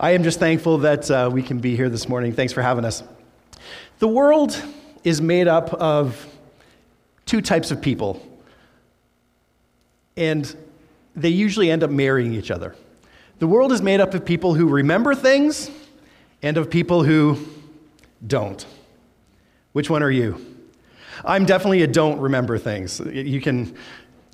I am just thankful that uh, we can be here this morning. Thanks for having us. The world is made up of two types of people, and they usually end up marrying each other. The world is made up of people who remember things and of people who don't. Which one are you? I'm definitely a don't remember things. You can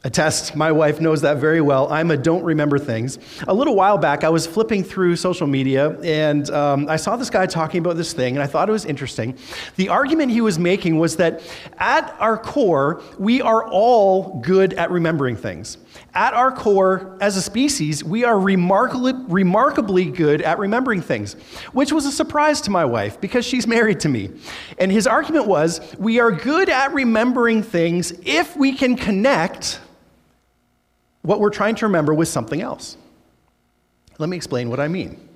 attest, my wife knows that very well. I'm a don't remember things. A little while back, I was flipping through social media and um, I saw this guy talking about this thing and I thought it was interesting. The argument he was making was that at our core, we are all good at remembering things. At our core, as a species, we are remarkably, remarkably good at remembering things, which was a surprise to my wife because she's married to me. And his argument was we are good at remembering things if we can connect what we're trying to remember with something else. Let me explain what I mean.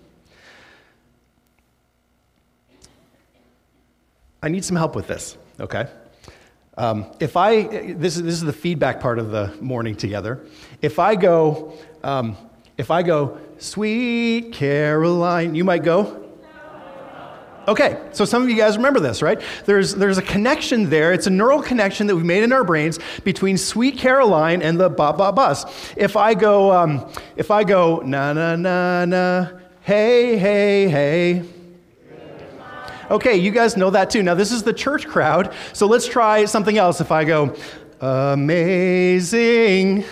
I need some help with this, okay? Um, if I, this is, this is the feedback part of the morning together. If I go, um, if I go, sweet Caroline, you might go, Okay, so some of you guys remember this, right? There's, there's a connection there. It's a neural connection that we've made in our brains between Sweet Caroline and the Ba Ba Bus. If I go, um, if I go, na na na na, hey, hey, hey. Okay, you guys know that too. Now, this is the church crowd, so let's try something else. If I go, amazing.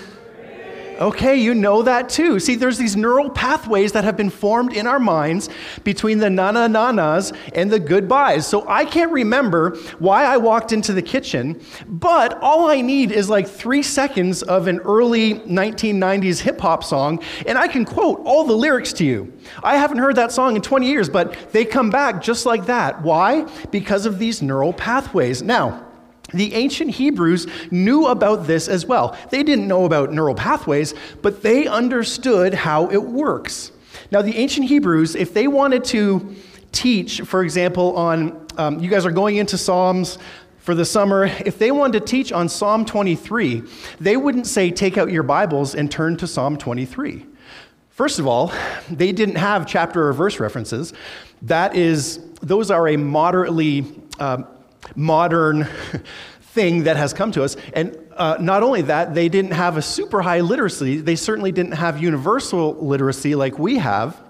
Okay, you know that too. See, there's these neural pathways that have been formed in our minds between the nana nanas and the goodbyes. So I can't remember why I walked into the kitchen, but all I need is like three seconds of an early 1990s hip hop song, and I can quote all the lyrics to you. I haven't heard that song in 20 years, but they come back just like that. Why? Because of these neural pathways. Now, the ancient Hebrews knew about this as well. They didn't know about neural pathways, but they understood how it works. Now, the ancient Hebrews, if they wanted to teach, for example, on, um, you guys are going into Psalms for the summer, if they wanted to teach on Psalm 23, they wouldn't say, take out your Bibles and turn to Psalm 23. First of all, they didn't have chapter or verse references. That is, those are a moderately uh, modern thing that has come to us. And uh, not only that, they didn't have a super high literacy, they certainly didn't have universal literacy like we have.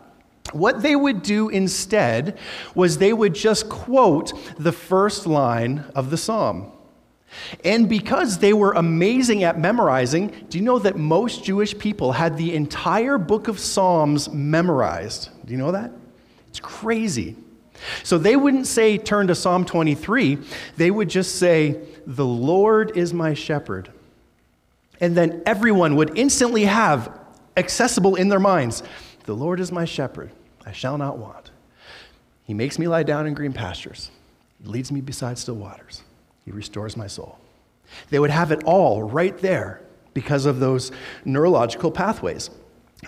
What they would do instead was they would just quote the first line of the psalm. And because they were amazing at memorizing, do you know that most Jewish people had the entire book of Psalms memorized? Do you know that? It's crazy. So they wouldn't say, turn to Psalm 23. They would just say, The Lord is my shepherd. And then everyone would instantly have accessible in their minds The Lord is my shepherd. I shall not want. He makes me lie down in green pastures. He leads me beside still waters. He restores my soul. They would have it all right there because of those neurological pathways.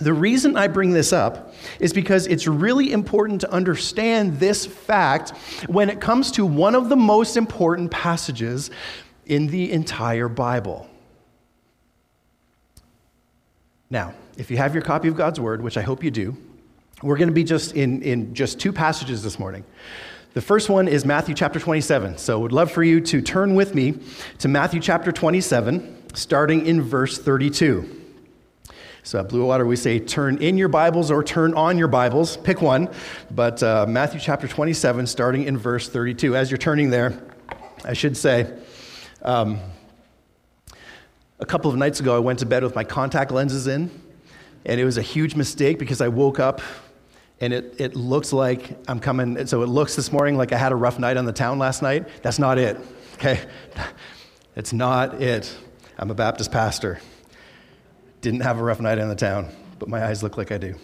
The reason I bring this up is because it's really important to understand this fact when it comes to one of the most important passages in the entire Bible. Now, if you have your copy of God's Word, which I hope you do, we're going to be just in, in just two passages this morning. The first one is Matthew chapter 27. So I would love for you to turn with me to Matthew chapter 27, starting in verse 32. So at Blue Water, we say turn in your Bibles or turn on your Bibles. Pick one. But uh, Matthew chapter 27, starting in verse 32. As you're turning there, I should say, um, a couple of nights ago, I went to bed with my contact lenses in, and it was a huge mistake because I woke up and it, it looks like I'm coming. So it looks this morning like I had a rough night on the town last night. That's not it, okay? It's not it. I'm a Baptist pastor. Didn't have a rough night in the town, but my eyes look like I do.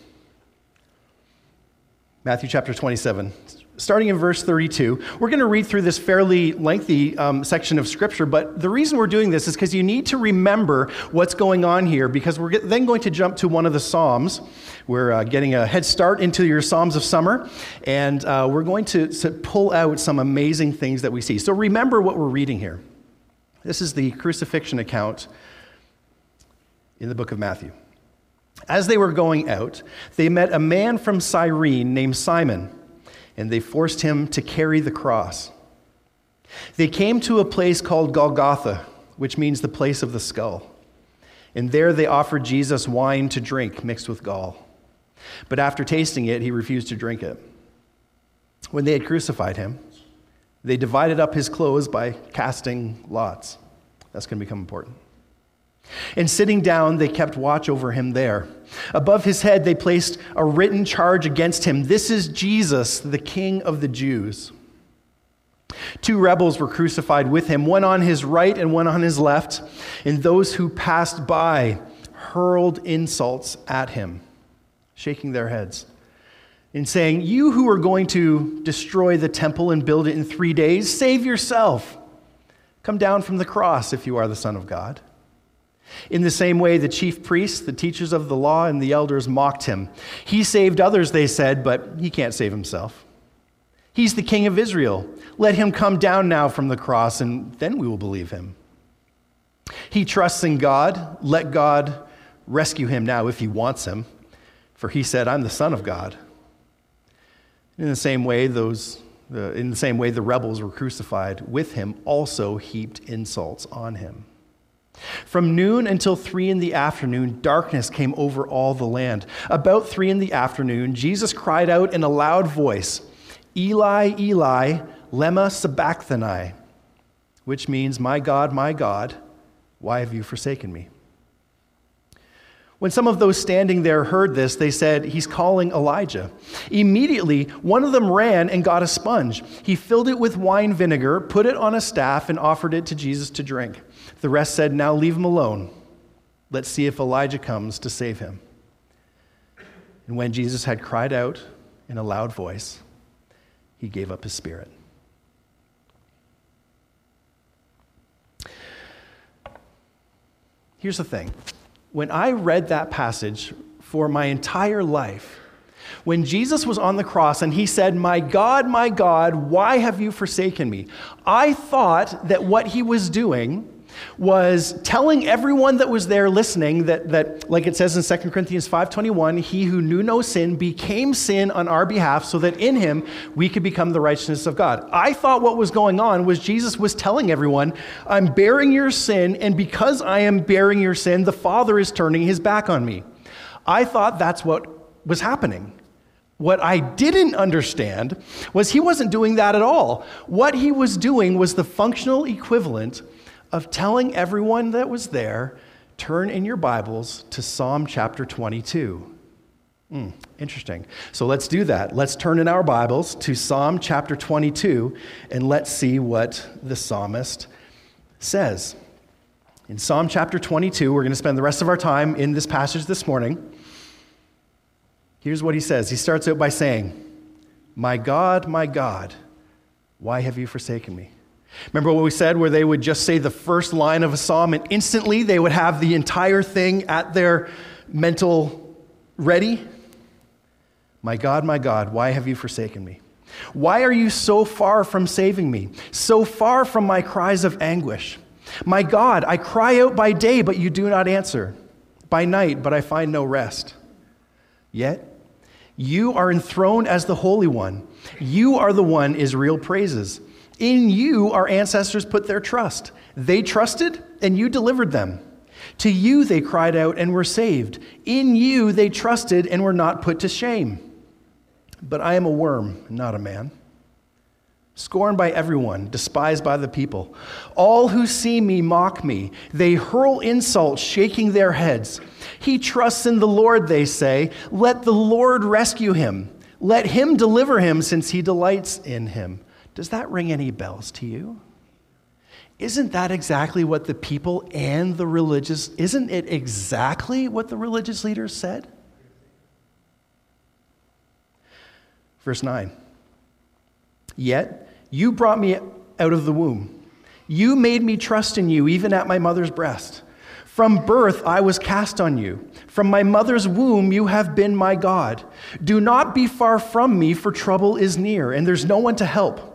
Matthew chapter 27, starting in verse 32. We're going to read through this fairly lengthy um, section of scripture, but the reason we're doing this is because you need to remember what's going on here because we're then going to jump to one of the Psalms. We're uh, getting a head start into your Psalms of Summer, and uh, we're going to, to pull out some amazing things that we see. So remember what we're reading here. This is the crucifixion account in the book of Matthew. As they were going out, they met a man from Cyrene named Simon, and they forced him to carry the cross. They came to a place called Golgotha, which means the place of the skull. And there they offered Jesus wine to drink mixed with gall. But after tasting it, he refused to drink it. When they had crucified him, they divided up his clothes by casting lots. That's going to become important. And sitting down, they kept watch over him there. Above his head, they placed a written charge against him This is Jesus, the King of the Jews. Two rebels were crucified with him, one on his right and one on his left, and those who passed by hurled insults at him, shaking their heads, and saying, You who are going to destroy the temple and build it in three days, save yourself. Come down from the cross if you are the Son of God. In the same way, the chief priests, the teachers of the law, and the elders mocked him. He saved others, they said, but he can't save himself. He's the king of Israel. Let him come down now from the cross, and then we will believe him. He trusts in God. Let God rescue him now if he wants him. For he said, I'm the Son of God. In the same way, those, in the same way, the rebels were crucified with him, also heaped insults on him. From noon until three in the afternoon, darkness came over all the land. About three in the afternoon, Jesus cried out in a loud voice, Eli, Eli, lema sabachthani, which means, My God, my God, why have you forsaken me? When some of those standing there heard this, they said, He's calling Elijah. Immediately, one of them ran and got a sponge. He filled it with wine vinegar, put it on a staff, and offered it to Jesus to drink. The rest said, Now leave him alone. Let's see if Elijah comes to save him. And when Jesus had cried out in a loud voice, he gave up his spirit. Here's the thing when I read that passage for my entire life, when Jesus was on the cross and he said, My God, my God, why have you forsaken me? I thought that what he was doing was telling everyone that was there listening that, that like it says in 2 corinthians 5.21 he who knew no sin became sin on our behalf so that in him we could become the righteousness of god. I thought what was going on was jesus was telling everyone i'm bearing your sin and because i am bearing your sin the father is turning his back on me. I thought that's what was happening. What I didn't understand was he wasn't doing that at all. What he was doing was the functional equivalent of telling everyone that was there, turn in your Bibles to Psalm chapter 22. Mm, interesting. So let's do that. Let's turn in our Bibles to Psalm chapter 22 and let's see what the psalmist says. In Psalm chapter 22, we're going to spend the rest of our time in this passage this morning. Here's what he says. He starts out by saying, My God, my God, why have you forsaken me? Remember what we said, where they would just say the first line of a psalm and instantly they would have the entire thing at their mental ready? My God, my God, why have you forsaken me? Why are you so far from saving me, so far from my cries of anguish? My God, I cry out by day, but you do not answer, by night, but I find no rest. Yet, you are enthroned as the Holy One. You are the one Israel praises. In you, our ancestors put their trust. They trusted, and you delivered them. To you, they cried out and were saved. In you, they trusted and were not put to shame. But I am a worm, not a man, scorned by everyone, despised by the people. All who see me mock me. They hurl insults, shaking their heads. He trusts in the Lord, they say. Let the Lord rescue him. Let him deliver him, since he delights in him. Does that ring any bells to you? Isn't that exactly what the people and the religious, isn't it exactly what the religious leaders said? Verse 9. Yet you brought me out of the womb. You made me trust in you, even at my mother's breast. From birth I was cast on you. From my mother's womb you have been my God. Do not be far from me, for trouble is near, and there's no one to help.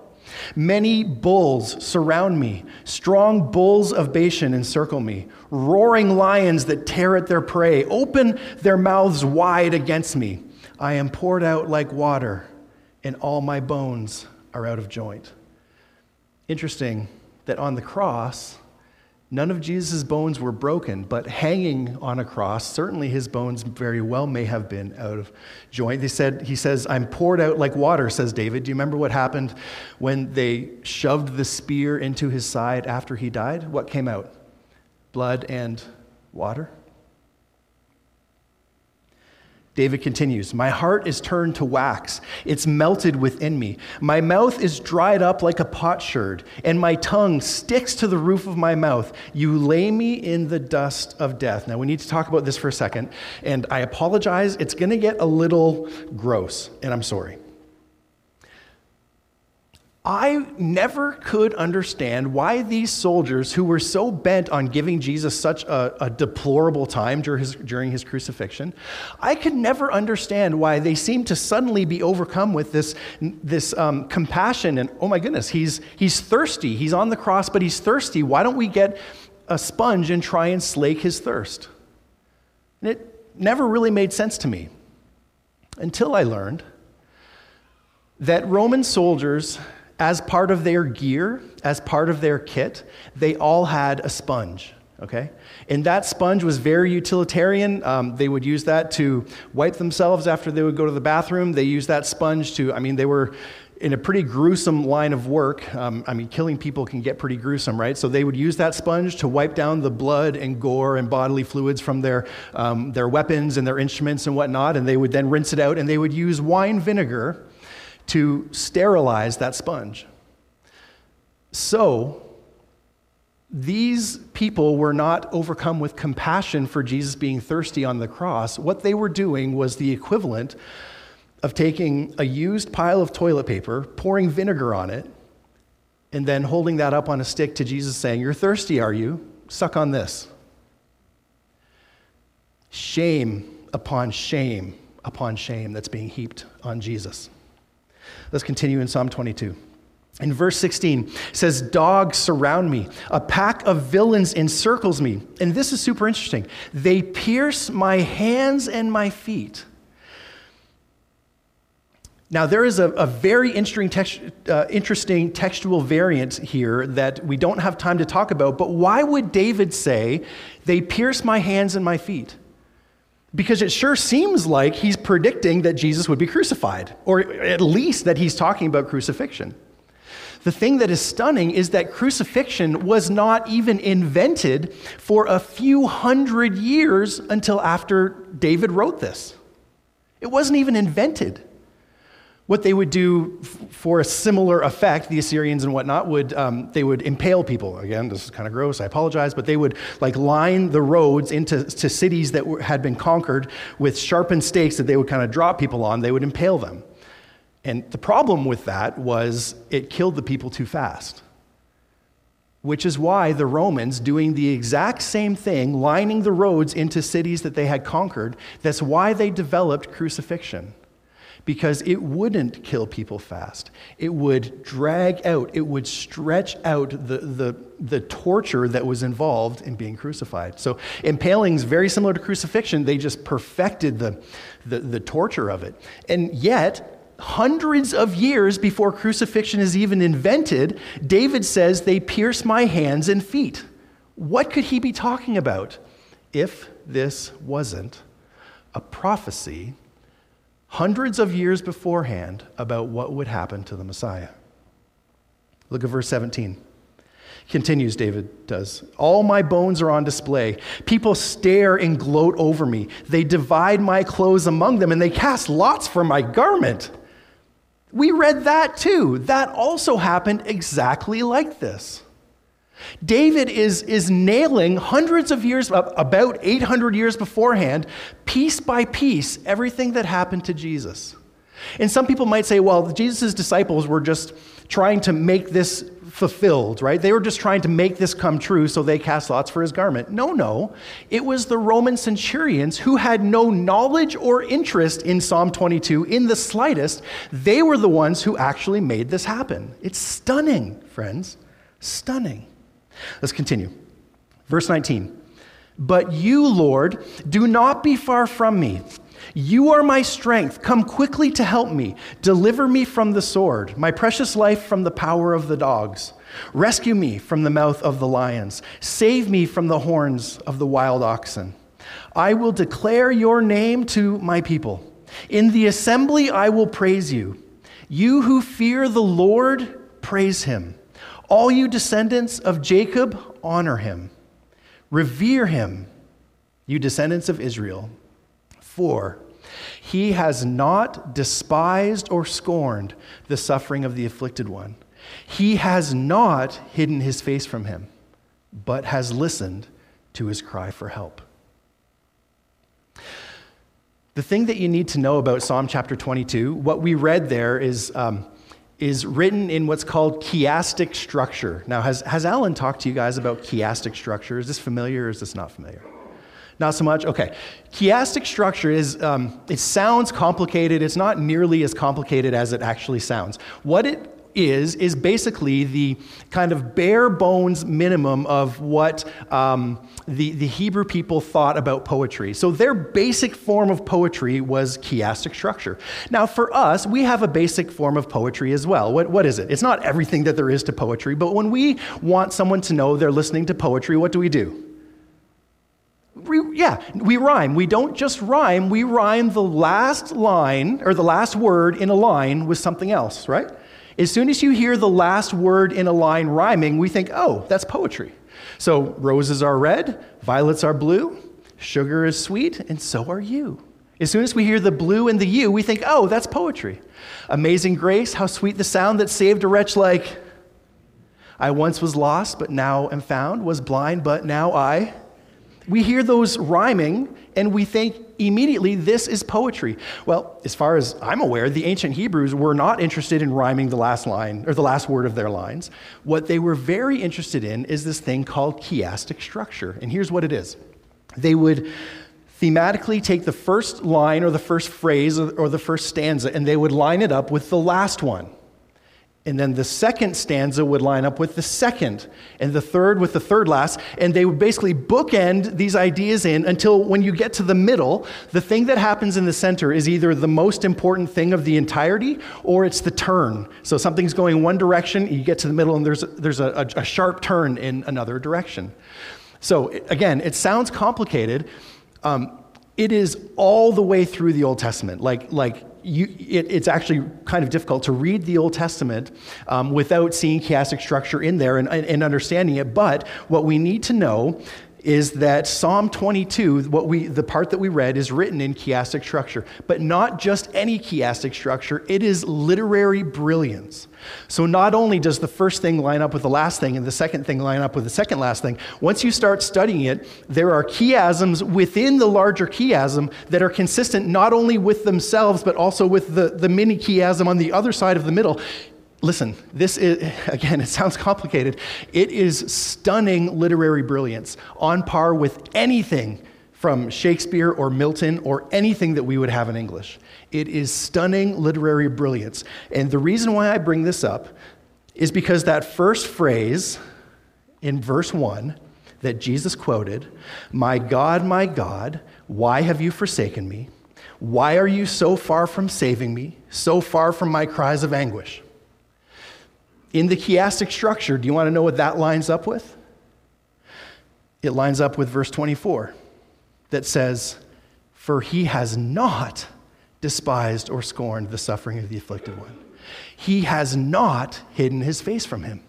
Many bulls surround me. Strong bulls of Bashan encircle me. Roaring lions that tear at their prey open their mouths wide against me. I am poured out like water, and all my bones are out of joint. Interesting that on the cross, None of Jesus' bones were broken, but hanging on a cross, certainly his bones very well may have been out of joint. They said, he says, I'm poured out like water, says David. Do you remember what happened when they shoved the spear into his side after he died? What came out? Blood and water? David continues, My heart is turned to wax. It's melted within me. My mouth is dried up like a potsherd, and my tongue sticks to the roof of my mouth. You lay me in the dust of death. Now, we need to talk about this for a second, and I apologize. It's going to get a little gross, and I'm sorry. I never could understand why these soldiers, who were so bent on giving Jesus such a, a, deplorable time during his, during his crucifixion, I could never understand why they seemed to suddenly be overcome with this, this um, compassion and, oh my goodness, he's, he's thirsty. He's on the cross, but he's thirsty. Why don't we get a sponge and try and slake his thirst? And it never really made sense to me until I learned that Roman soldiers as part of their gear, as part of their kit, they all had a sponge. Okay? And that sponge was very utilitarian. Um, they would use that to wipe themselves after they would go to the bathroom. They used that sponge to, I mean, they were in a pretty gruesome line of work. Um, I mean, killing people can get pretty gruesome, right? So they would use that sponge to wipe down the blood and gore and bodily fluids from their, um, their weapons and their instruments and whatnot. And they would then rinse it out and they would use wine vinegar to sterilize that sponge. So, these people were not overcome with compassion for Jesus being thirsty on the cross. What they were doing was the equivalent of taking a used pile of toilet paper, pouring vinegar on it, and then holding that up on a stick to Jesus, saying, You're thirsty, are you? Suck on this. Shame upon shame upon shame that's being heaped on Jesus. Let's continue in Psalm 22. In verse 16, says, Dogs surround me. A pack of villains encircles me. And this is super interesting. They pierce my hands and my feet. Now, there is a, a very interesting, text, uh, interesting textual variant here that we don't have time to talk about, but why would David say, They pierce my hands and my feet? Because it sure seems like he's predicting that Jesus would be crucified, or at least that he's talking about crucifixion. The thing that is stunning is that crucifixion was not even invented for a few hundred years until after David wrote this. It wasn't even invented what they would do for a similar effect, the Assyrians and whatnot would um, they would impale people. Again, this is kind of gross. I apologize, but they would like line the roads into to cities that were, had been conquered with sharpened stakes that they would kind of drop people on. They would impale them, and the problem with that was it killed the people too fast. Which is why the Romans, doing the exact same thing, lining the roads into cities that they had conquered, that's why they developed crucifixion because it wouldn't kill people fast. It would drag out, it would stretch out the, the, the torture that was involved in being crucified. So, impaling's very similar to crucifixion. They just perfected the, the, the torture of it. And yet, hundreds of years before crucifixion is even invented, David says, They pierce my hands and feet. What could he be talking about if this wasn't a prophecy hundreds of years beforehand about what would happen to the Messiah. Look at verse 17. Continues, David does. All my bones are on display. People stare and gloat over me. They divide my clothes among them and they cast lots for my garment. We read that too. That also happened exactly like this. David is, is nailing hundreds of years, about 800 years beforehand, piece by piece, everything that happened to Jesus. And some people might say, well, Jesus' disciples were just trying to make this fulfilled, right? They were just trying to make this come true, so they cast lots for his garment. No, no. It was the Roman centurions who had no knowledge or interest in Psalm 22 in the slightest. They were the ones who actually made this happen. It's stunning, friends. Stunning. Let's continue. Verse 19. But you, Lord, do not be far from me. You are my strength. Come quickly to help me. Deliver me from the sword, my precious life from the power of the dogs. Rescue me from the mouth of the lions. Save me from the horns of the wild oxen. I will declare your name to my people. In the assembly, I will praise you. You who fear the Lord, praise him. All you descendants of Jacob, honor him. Revere him, you descendants of Israel. For he has not despised or scorned the suffering of the afflicted one. He has not hidden his face from him, but has listened to his cry for help. The thing that you need to know about Psalm chapter 22, what we read there is, um, is written in what's called chiastic structure. Now, has, has Alan talked to you guys about chiastic structure? Is this familiar or is this not familiar? Not so much? Okay. Chiastic structure is, um, it sounds complicated. It's not nearly as complicated as it actually sounds. What it is, is basically the kind of bare bones minimum of what um, the, the Hebrew people thought about poetry. So their basic form of poetry was chiastic structure. Now, for us, we have a basic form of poetry as well. What, what is it? It's not everything that there is to poetry, but when we want someone to know they're listening to poetry, what do we do? We, yeah, we rhyme. We don't just rhyme, we rhyme the last line or the last word in a line with something else, right? As soon as you hear the last word in a line rhyming, we think, oh, that's poetry. So roses are red, violets are blue, sugar is sweet, and so are you. As soon as we hear the blue and the you, we think, oh, that's poetry. Amazing grace, how sweet the sound that saved a wretch like I once was lost, but now am found, was blind, but now I we hear those rhyming and we think immediately this is poetry. Well, as far as I'm aware, the ancient Hebrews were not interested in rhyming the last line or the last word of their lines. What they were very interested in is this thing called chiastic structure. And here's what it is they would thematically take the first line or the first phrase or the first stanza and they would line it up with the last one. And then the second stanza would line up with the second, and the third with the third last. And they would basically bookend these ideas in until when you get to the middle, the thing that happens in the center is either the most important thing of the entirety or it's the turn. So something's going one direction, you get to the middle, and there's, there's a, a, a sharp turn in another direction. So again, it sounds complicated. Um, it is all the way through the Old Testament. Like, like you, it, it's actually kind of difficult to read the Old Testament um, without seeing chiastic structure in there and, and understanding it. But what we need to know is that Psalm 22, what we, the part that we read, is written in chiastic structure, but not just any chiastic structure, it is literary brilliance. So not only does the first thing line up with the last thing and the second thing line up with the second last thing, once you start studying it, there are chiasms within the larger chiasm that are consistent not only with themselves, but also with the, the mini chiasm on the other side of the middle. Listen, this is, again, it sounds complicated. It is stunning literary brilliance, on par with anything from Shakespeare or Milton or anything that we would have in English. It is stunning literary brilliance. And the reason why I bring this up is because that first phrase in verse 1 that Jesus quoted, My God, my God, why have you forsaken me? Why are you so far from saving me, so far from my cries of anguish? In the chiastic structure, do you want to know what that lines up with? It lines up with verse 24 that says, For he has not despised or scorned the suffering of the afflicted one. He has not hidden his face from him.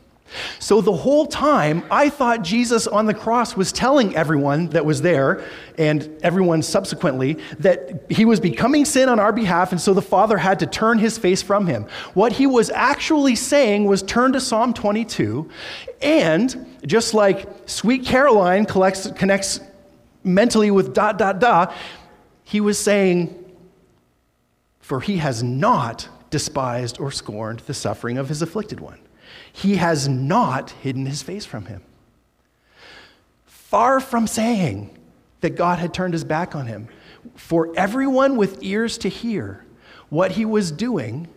So the whole time, I thought Jesus on the cross was telling everyone that was there and everyone subsequently that he was becoming sin on our behalf, and so the Father had to turn his face from him. What he was actually saying was turn to Psalm 22, and just like Sweet Caroline collects, connects mentally with dot, dot, dot, he was saying, For he has not despised or scorned the suffering of his afflicted one. He has not hidden his face from him. Far from saying that God had turned his back on him, for everyone with ears to hear, what he was doing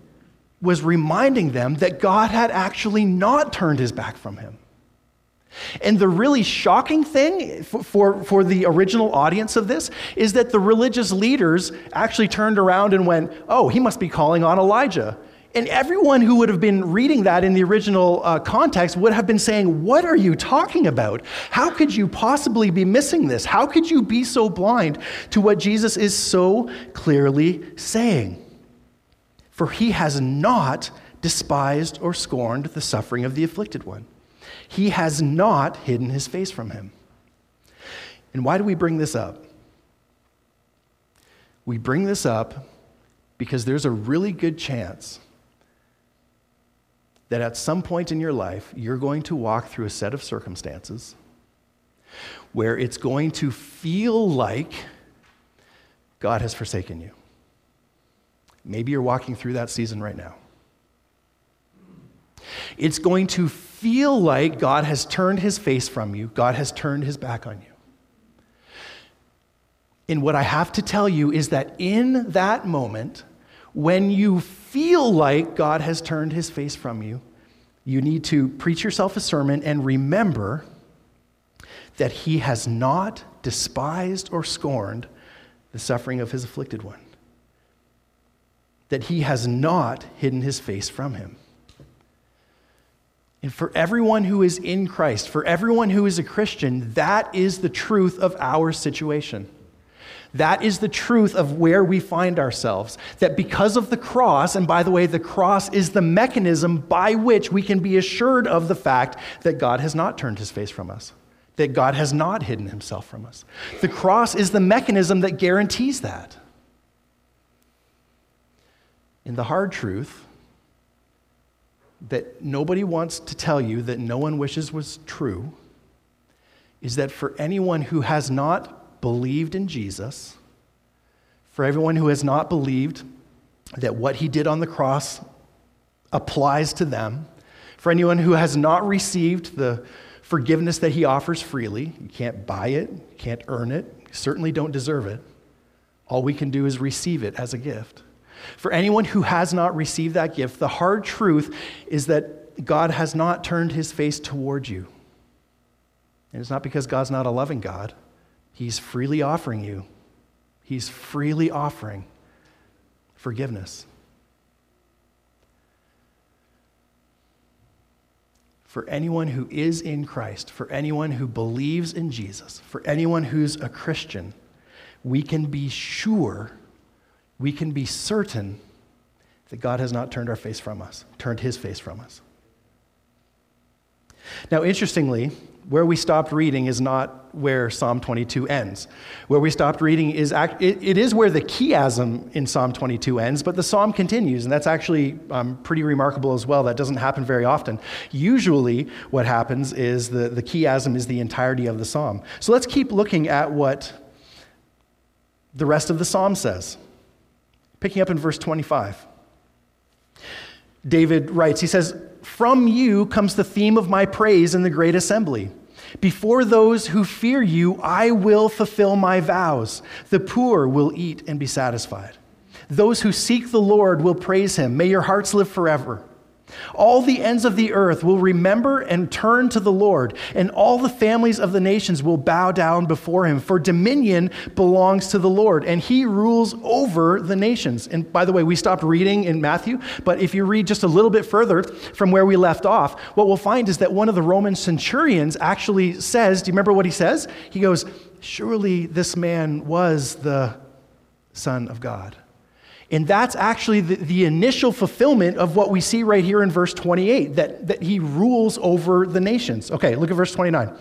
was reminding them that God had actually not turned his back from him. And the really shocking thing for, for, for, the original audience of this is that the religious leaders actually turned around and went, Oh, he must be calling on Elijah. And everyone who would have been reading that in the original uh, context would have been saying, What are you talking about? How could you possibly be missing this? How could you be so blind to what Jesus is so clearly saying? For he has not despised or scorned the suffering of the afflicted one, he has not hidden his face from him. And why do we bring this up? We bring this up because there's a really good chance that at some point in your life, you're going to walk through a set of circumstances where it's going to feel like God has forsaken you. Maybe you're walking through that season right now. It's going to feel like God has turned his face from you, God has turned his back on you. And what I have to tell you is that in that moment, when you feel like God has turned his face from you, you need to preach yourself a sermon and remember that he has not despised or scorned the suffering of his afflicted one, that he has not hidden his face from him. And for everyone who is in Christ, for everyone who is a Christian, that is the truth of our situation. That is the truth of where we find ourselves. That because of the cross, and by the way, the cross is the mechanism by which we can be assured of the fact that God has not turned his face from us, that God has not hidden himself from us. The cross is the mechanism that guarantees that. In the hard truth, that nobody wants to tell you that no one wishes was true is that for anyone who has not believed in Jesus, for everyone who has not believed that what he did on the cross applies to them, for anyone who has not received the forgiveness that he offers freely, you can't buy it, you can't earn it, you certainly don't deserve it. All we can do is receive it as a gift. For anyone who has not received that gift, the hard truth is that God has not turned his face toward you. And it's not because God's not a loving God. He's freely offering you, He's freely offering forgiveness. For anyone who is in Christ, for anyone who believes in Jesus, for anyone who's a Christian, we can be sure, we can be certain that God has not turned our face from us, turned his face from us. Now, interestingly, where we stopped reading is not where Psalm 22 ends. Where we stopped reading is it, it is where the chiasm in Psalm 22 ends, but the psalm continues, and that's actually um, pretty remarkable as well. That doesn't happen very often. Usually, what happens is the, the chiasm is the entirety of the psalm. So let's keep looking at what the rest of the psalm says. Picking up in verse 25. David writes, he says, from you comes the theme of my praise in the great assembly. Before those who fear you, I will fulfill my vows. The poor will eat and be satisfied. Those who seek the Lord will praise him. May your hearts live forever. All the ends of the earth will remember and turn to the Lord, and all the families of the nations will bow down before him. For dominion belongs to the Lord, and he rules over the nations. And by the way, we stopped reading in Matthew, but if you read just a little bit further from where we left off, what we'll find is that one of the Roman centurions actually says, Do you remember what he says? He goes, Surely this man was the Son of God. And that's actually the, the, initial fulfillment of what we see right here in verse 28 that, that he rules over the nations. Okay, look at verse 29.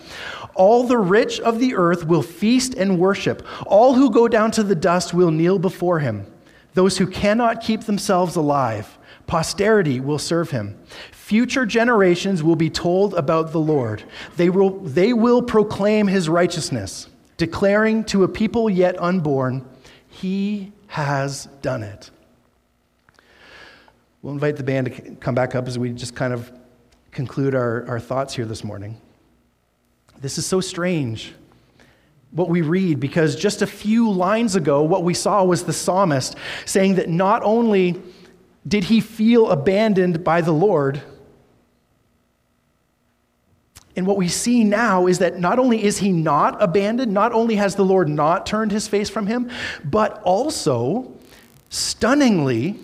All the rich of the earth will feast and worship, all who go down to the dust will kneel before him. Those who cannot keep themselves alive, posterity will serve him. Future generations will be told about the Lord. They will, they will proclaim his righteousness, declaring to a people yet unborn, He has done it. We'll invite the band to come back up as we just kind of conclude our, our thoughts here this morning. This is so strange what we read because just a few lines ago, what we saw was the psalmist saying that not only did he feel abandoned by the Lord, and what we see now is that not only is he not abandoned, not only has the Lord not turned his face from him, but also, stunningly,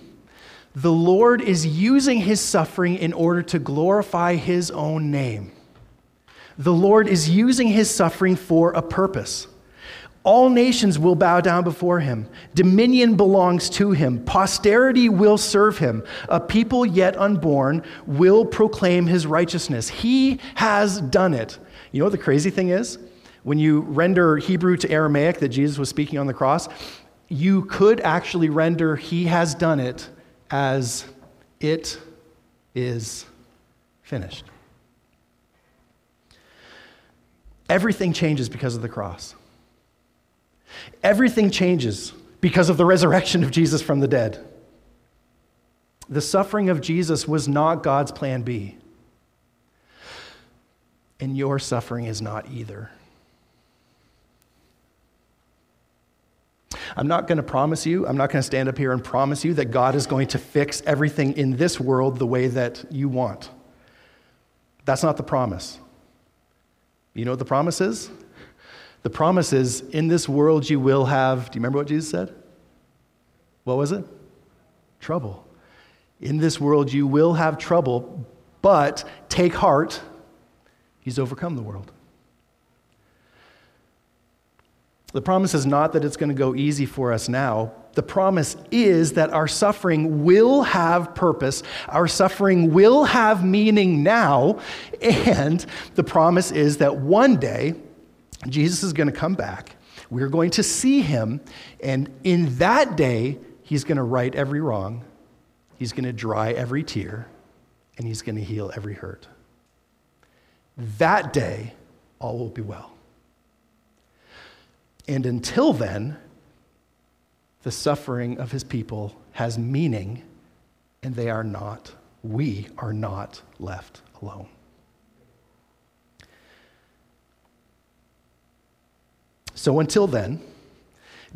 the Lord is using his suffering in order to glorify his own name. The Lord is using his suffering for a purpose. All nations will bow down before him. Dominion belongs to him. Posterity will serve him. A people yet unborn will proclaim his righteousness. He has done it. You know what the crazy thing is? When you render Hebrew to Aramaic that Jesus was speaking on the cross, you could actually render he has done it as it is finished. Everything changes because of the cross. Everything changes because of the resurrection of Jesus from the dead. The suffering of Jesus was not God's plan B. And your suffering is not either. I'm not going to promise you, I'm not going to stand up here and promise you that God is going to fix everything in this world the way that you want. That's not the promise. You know what the promise is? The promise is in this world you will have, do you remember what Jesus said? What was it? Trouble. In this world you will have trouble, but take heart, he's overcome the world. The promise is not that it's going to go easy for us now. The promise is that our suffering will have purpose, our suffering will have meaning now, and the promise is that one day Jesus is going to come back. We're going to see him, and in that day, he's going to right every wrong, he's going to dry every tear, and he's going to heal every hurt. That day, all will be well. And until then, the suffering of his people has meaning, and they are not, we are not left alone. So until then,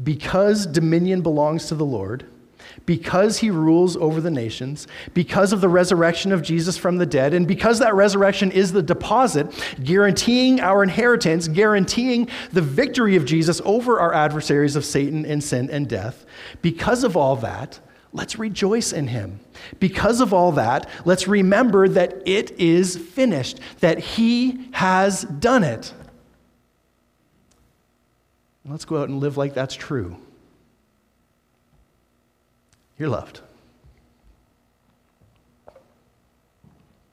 because dominion belongs to the Lord, because he rules over the nations, because of the resurrection of Jesus from the dead, and because that resurrection is the deposit guaranteeing our inheritance, guaranteeing the victory of Jesus over our adversaries of Satan and sin and death, because of all that, let's rejoice in him. Because of all that, let's remember that it is finished, that he has done it. Let's go out and live like that's true. You're loved.